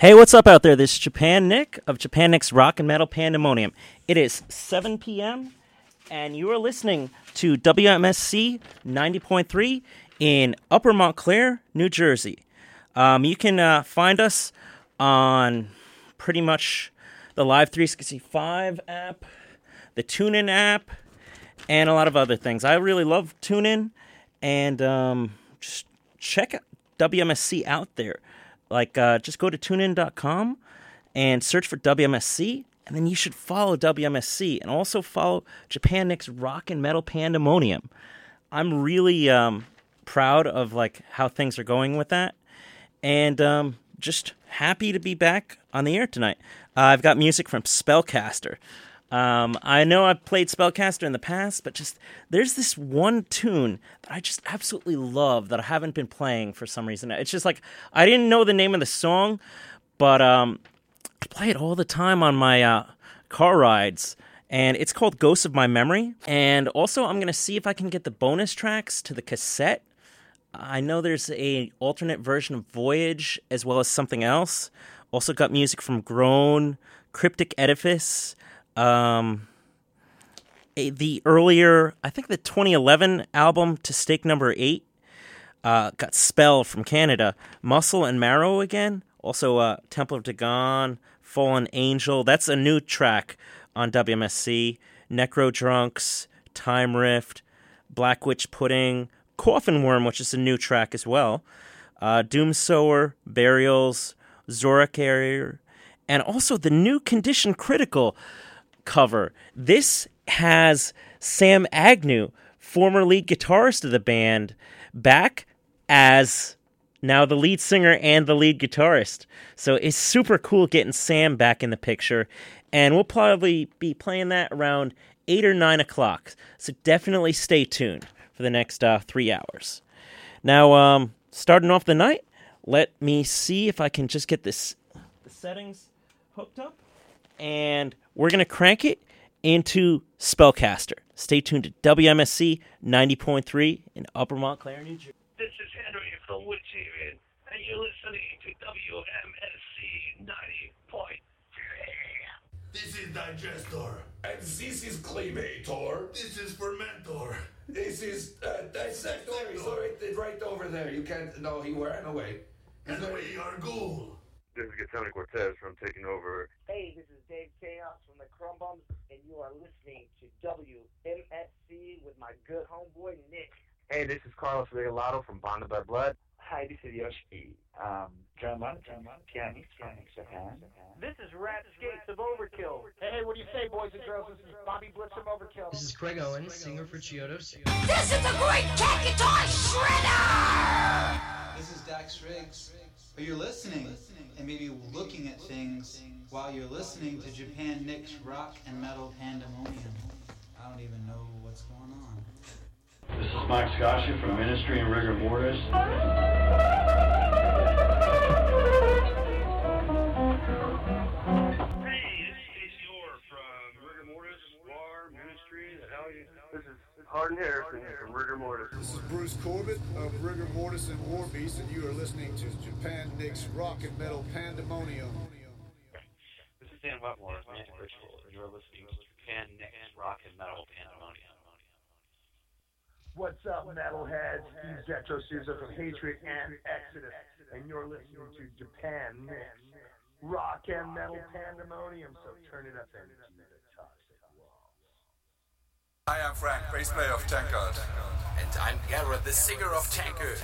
Hey, what's up out there? This is Japan Nick of Japan Nick's Rock and Metal Pandemonium. It is 7 p.m., and you are listening to WMSC 90.3 in Upper Montclair, New Jersey. Um, you can uh, find us on pretty much the Live 365 app, the TuneIn app, and a lot of other things. I really love TuneIn, and um, just check WMSC out there. Like, uh, just go to tunein.com and search for WMSC, and then you should follow WMSC and also follow Japan Nick's Rock and Metal Pandemonium. I'm really um, proud of like how things are going with that, and um, just happy to be back on the air tonight. Uh, I've got music from Spellcaster. Um, I know I've played Spellcaster in the past, but just there's this one tune that I just absolutely love that I haven't been playing for some reason. It's just like I didn't know the name of the song, but um, I play it all the time on my uh, car rides, and it's called "Ghosts of My Memory." And also, I'm gonna see if I can get the bonus tracks to the cassette. I know there's a alternate version of Voyage as well as something else. Also got music from Groan, Cryptic Edifice um, the earlier, I think the 2011 album to Stake Number Eight uh, got Spell from Canada, Muscle and Marrow again. Also, uh, Temple of Dagon, Fallen Angel. That's a new track on WMSC. Necro Drunks, Time Rift, Black Witch Pudding, Coffin Worm, which is a new track as well. Uh, Doom Sower, Burials, Zora Carrier, and also the new Condition Critical cover. This has Sam Agnew, former lead guitarist of the band, back as now the lead singer and the lead guitarist. So it's super cool getting Sam back in the picture. And we'll probably be playing that around 8 or 9 o'clock. So definitely stay tuned for the next uh, three hours. Now, um, starting off the night, let me see if I can just get this the settings hooked up. And we're going to crank it into Spellcaster. Stay tuned to WMSC 90.3 in Upper Montclair, New Jersey. This is Henry from Woodshaven, and you're listening to WMSC 90.3. This is Digestor. And this is Cleavator. This is Fermentor. This is uh, Dissector. He's right, right over there. You can't. No, he ran away. He's And not- we are ghoul. This is Gatoni Cortez from Taking Over. Hey, this is Dave Chaos from the Chrome Bums, and you are listening to WMSC with my good homeboy Nick. Hey, this is Carlos Regalado from Bonded by Blood. Hi, this is Yoshi, um, drummer, pianist from Japan. This is Rat Skates of Overkill. Hey, what do you say, boys and girls? This is Bobby Blitz from Overkill. This is Craig Owens, singer for Chiodos. This is the Great Kat Guitar Shredder! This is Dax Riggs. But you're listening and maybe looking at things while you're listening to Japan Nick's Rock and Metal Pandemonium. I don't even know what's going on. This is Mike Scaccia from Ministry and Rigor Mortis. Hey, this is Casey Orr from Rigor Mortis, War, Ministry, the hell you. This is Harden Harrison here from Rigor Mortis. This is Bruce Corbett of Rigor Mortis and War Beast, and you are listening to Japan Nick's Rock and Metal Pandemonium. This is Dan Wetmore of Magic Ritual, and you're listening to Japan Next Rock and Metal Pandemonium. What's up, metalheads? Steve Zetro Souza from Hatriot and Exodus, and you're listening to Japan Mix Rock and Metal Pandemonium. So turn it up and do the toxic waltz. Hi, I'm Frank, bass player of Tankard. And I'm Garrett, the singer of Tankard.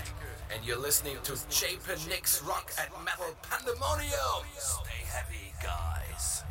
And you're listening to Japan Nick's Rock and Metal Pandemonium. Stay heavy, guys.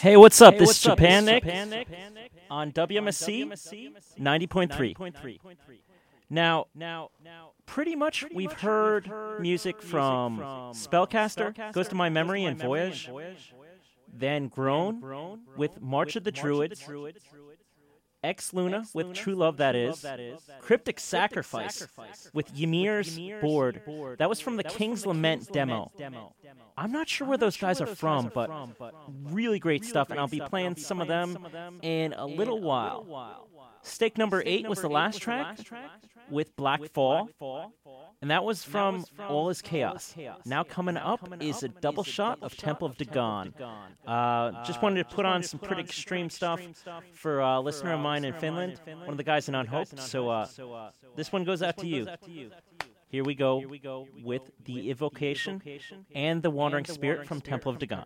Hey, what's up? Hey, this what's is? Japan Nick on WMSC 90.3. Now, now, pretty much we've heard music from Spellcaster, Goes to My Memory, and Voyage, then Grown with March of the Druids, Ex Luna with True Love, that is, Cryptic Sacrifice with Ymir's Board. That was from the King's Lament demo. I'm not sure where those guys are from, but really great stuff, and I'll be playing some of them in a little while. Stake number eight was the last track with Black Fall, and that was from All Is Chaos. Now coming up is a double shot of Temple of Dagon. Uh, just wanted to put on some pretty extreme stuff for a listener of mine in Finland, one of the guys in Unhope. So uh, this one goes out to you. Here we go with the evocation and the wandering spirit from Temple of Dagon.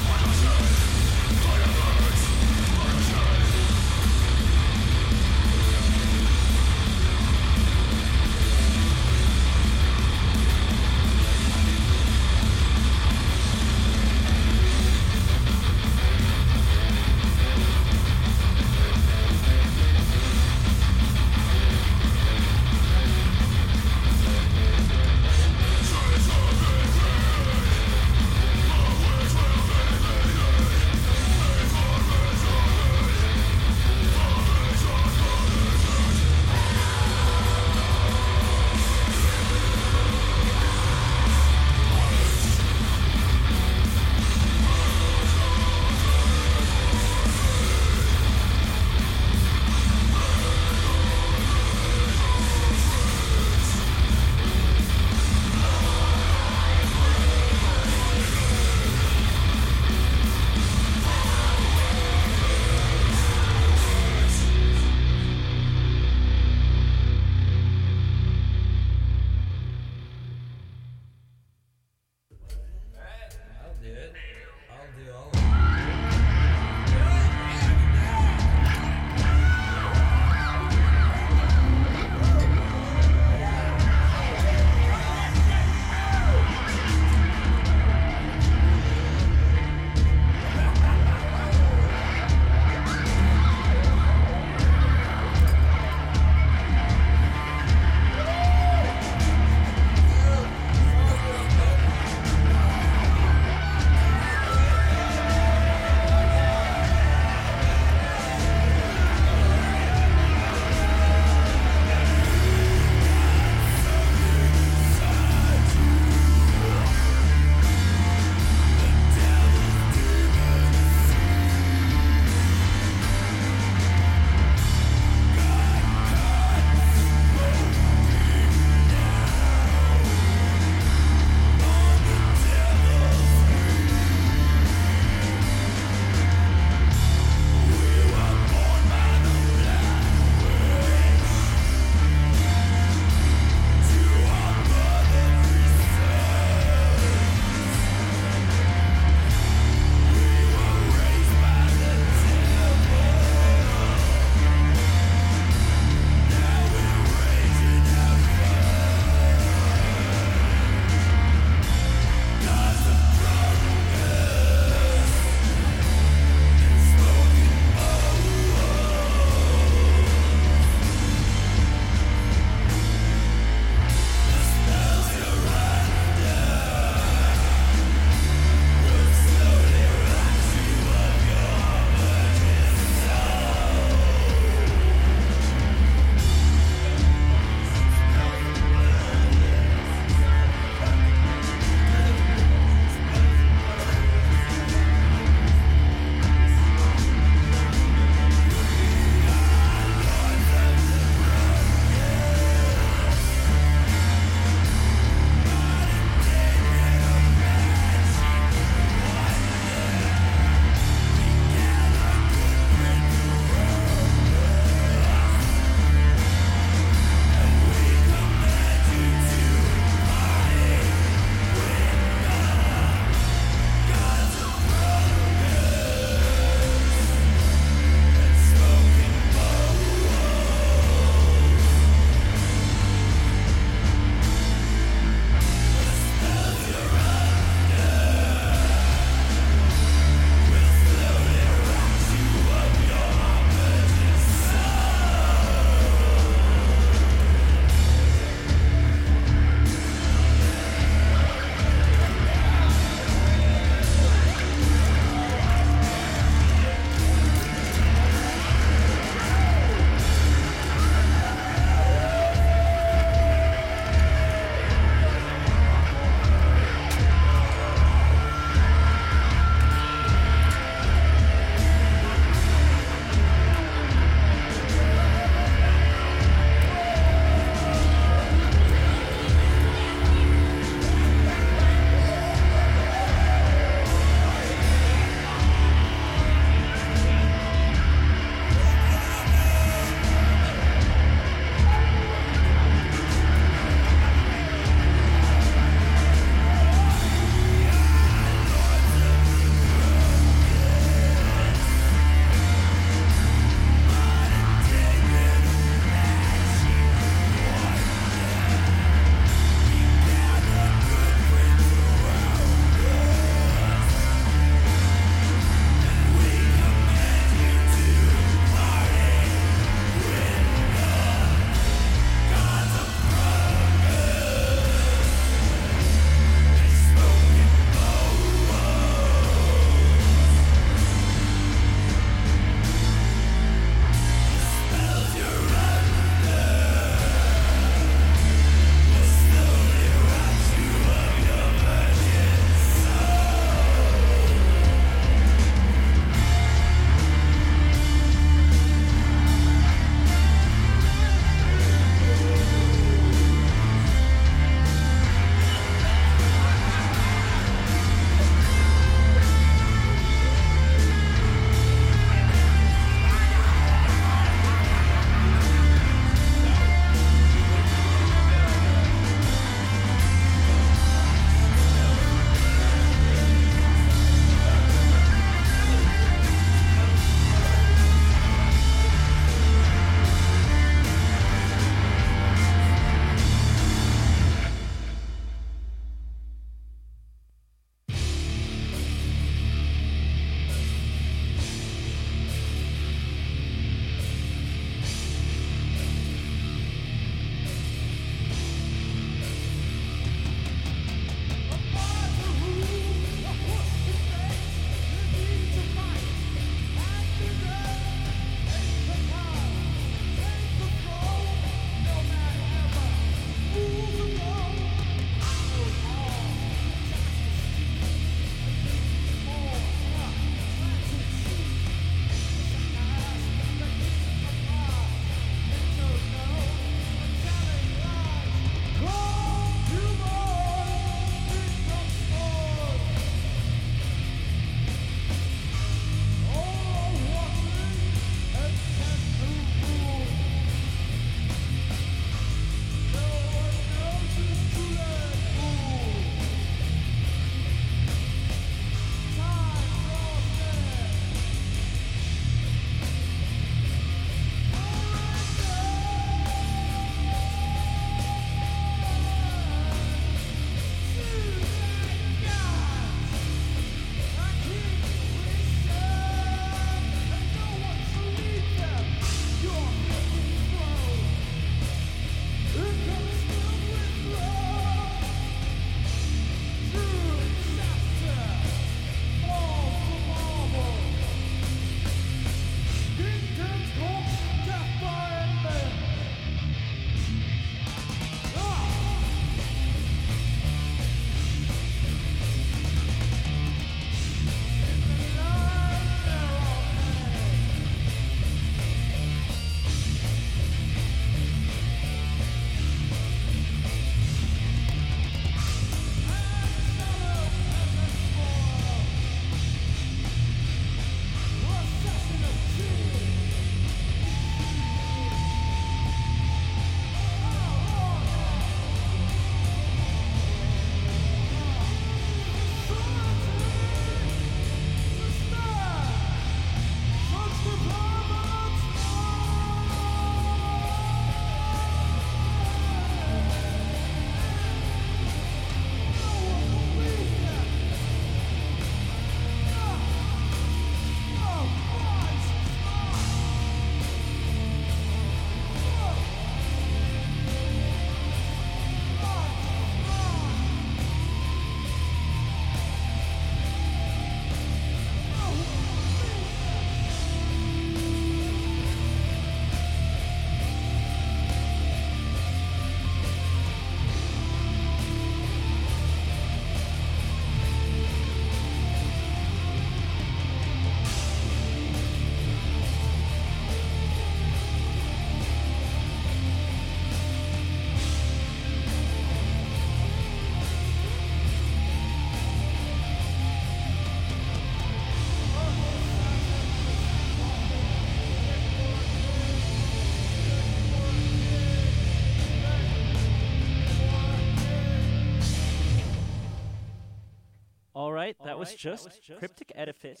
That was just Cryptic Edifice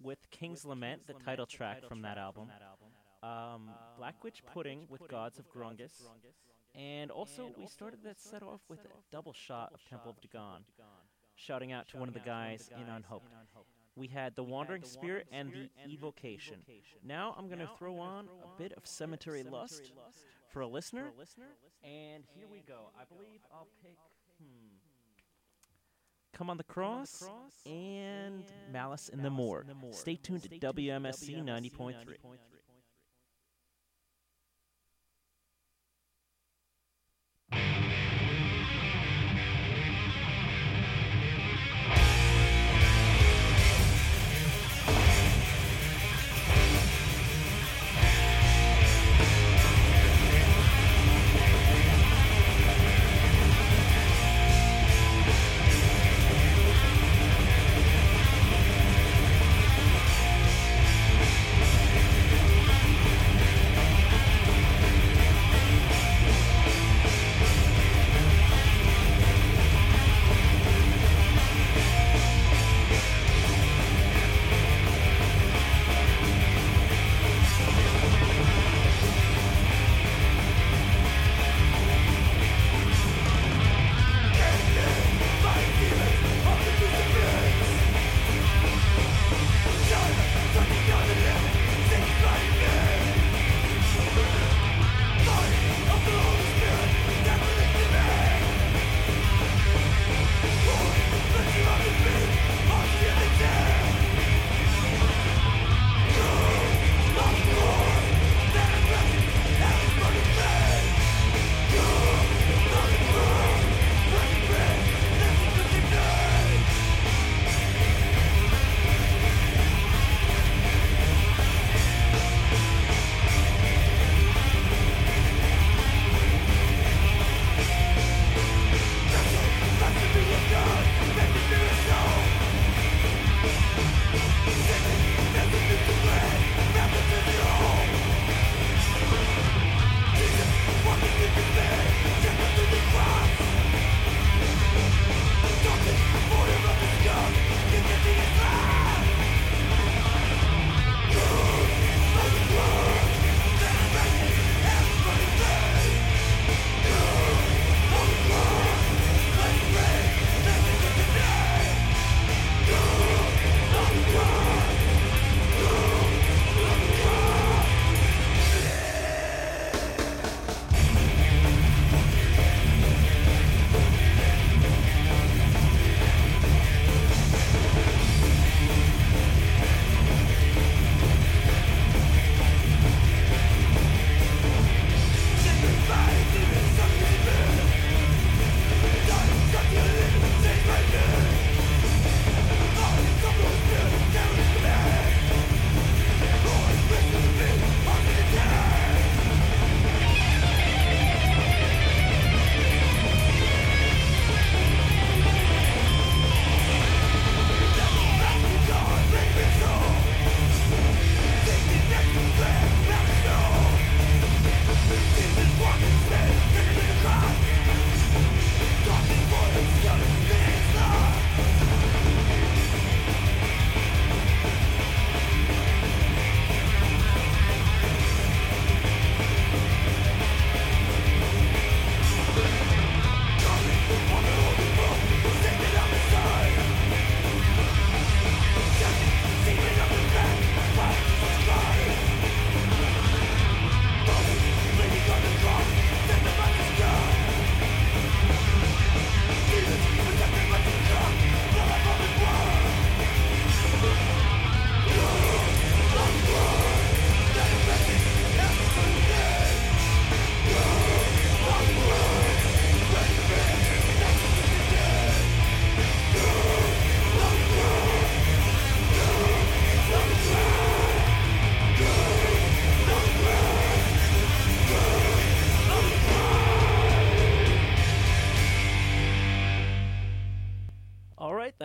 with King's Lament, the title track from that album. Um, Black Witch Pudding with Gods of Grungus. And also, we started that set off with a double shot of Temple of Dagon, shouting out to one of the guys in Unhoped. We had The Wandering Spirit and The Evocation. Now I'm going to throw on a bit of Cemetery Lust for a listener. And here we go. I believe I'll pick. Hmm. Come on the Cross and Malice in the Moor. Stay tuned to WMSC 90.3.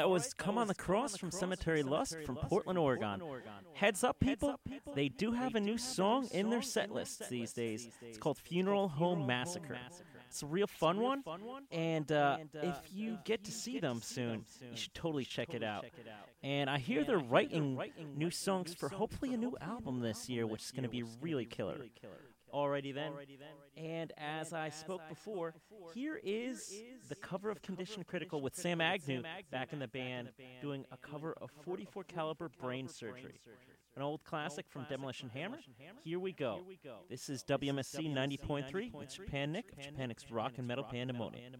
was Come on the Cross from Cemetery Lust from Portland, Oregon. Heads up, people, they do have a new song in their set lists these days. It's called Funeral Home Massacre. It's a real fun one. And uh, if you get to see them soon, you should totally check it out. And I hear they're writing new songs for hopefully a new album this year, which is going to be really killer. Alrighty then. And as I spoke before, here is the cover of Condition Critical with Sam Agnew back in the band doing a cover of 44 caliber Brain Surgery. An old classic from Demolition Hammer. Here we go. This is WMSC 90.3 with Japan Nick of Japan Nick's Rock and Metal Pandemonium.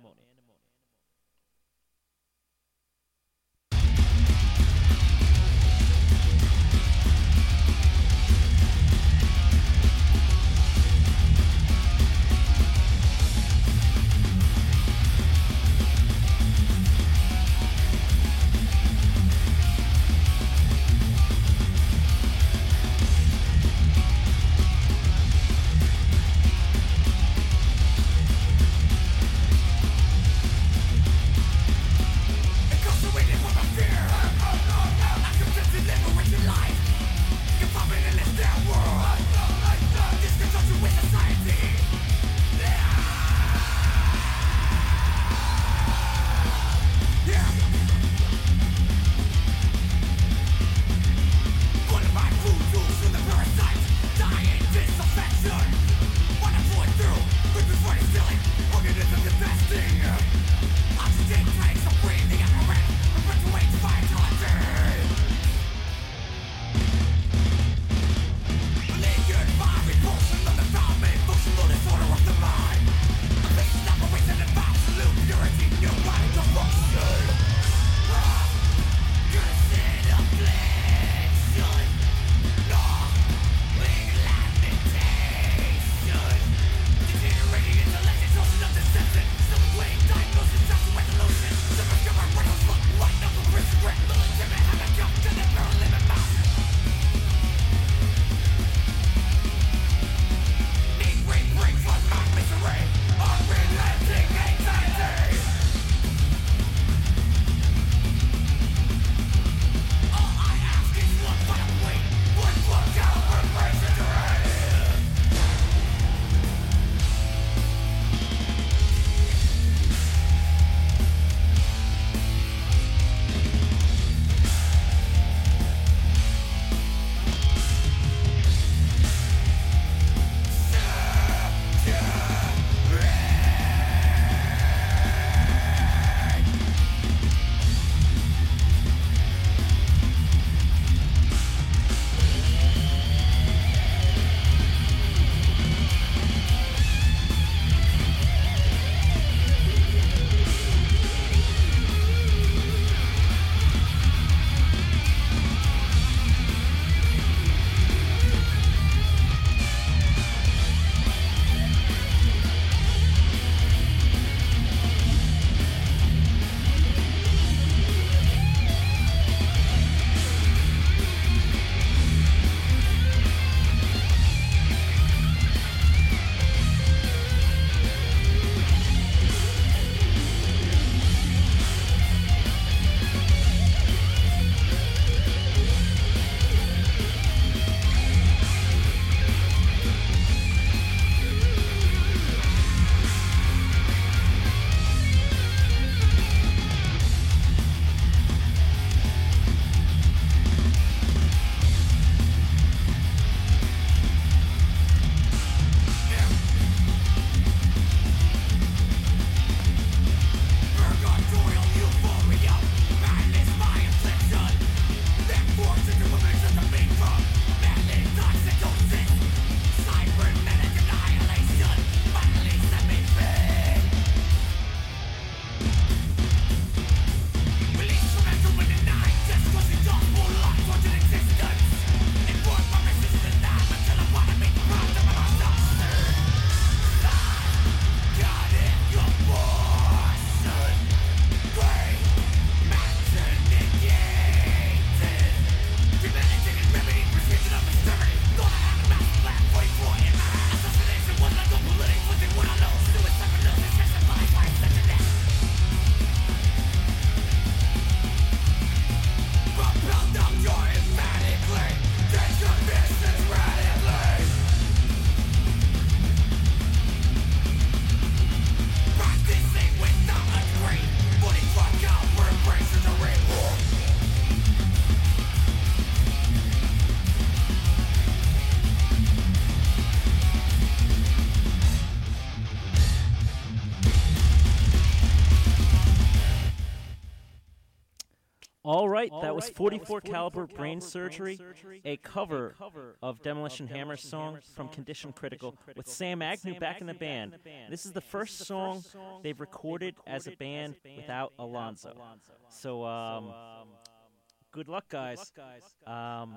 Was 44 caliber brain surgery, a cover of Demolition Hammer's song from Condition Critical with Sam Agnew back in the band. This is the first song they've recorded as a band without Alonzo. So, um, good luck, guys. Um,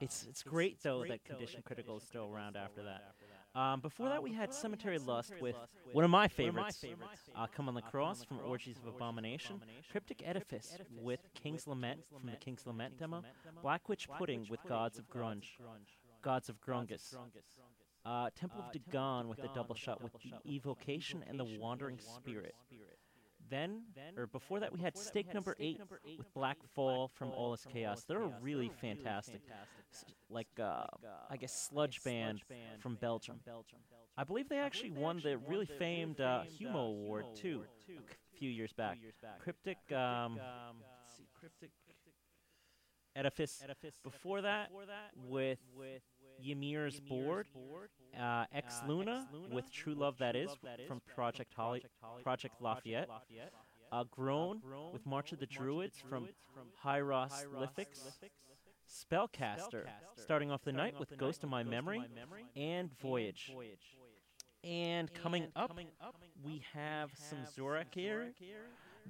it's it's great though that Condition Critical is still around after that. Um, before that, we had Cemetery Lust with one of my favorites, uh, Come on the Cross from Orgies of Abomination, Cryptic Edifice with King's Lament from the King's Lament demo, Black Witch Pudding with Gods of Grunge, Gods of Grungus, uh, Temple of Dagon with a double shot with the Evocation and the Wandering Spirit. Then, or before that, we had Steak Number Eight with Black Fall from All Is Chaos. They're a really fantastic, like uh, I guess sludge band from Belgium. I believe they actually won the really famed uh, Humo Award too a few years back. Cryptic, um, Cryptic Edifice. Before that, with Ymir's Board, uh, Ex Luna with True Love That Is from Project Holly, Project Lafayette, uh, Groan with March of the Druids from Hyros Lithics, Spellcaster starting off the night with Ghost of My Memory, and Voyage. And coming up, we have some Zorak here.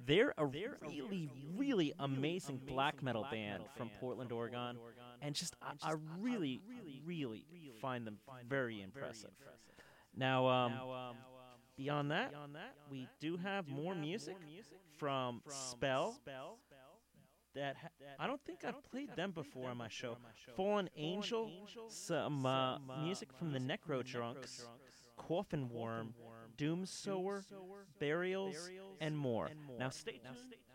They're a really, really amazing black metal band from Portland, Oregon, and just I, I really, really find them very impressive. Now, um, beyond that, we do have more music from Spell. That ha- I don't think I've played them before on my show. Fallen Angel, some uh, music from the Necro Drunks, Coffin Worm, Doom Sower, Burials, and more. Now stay tuned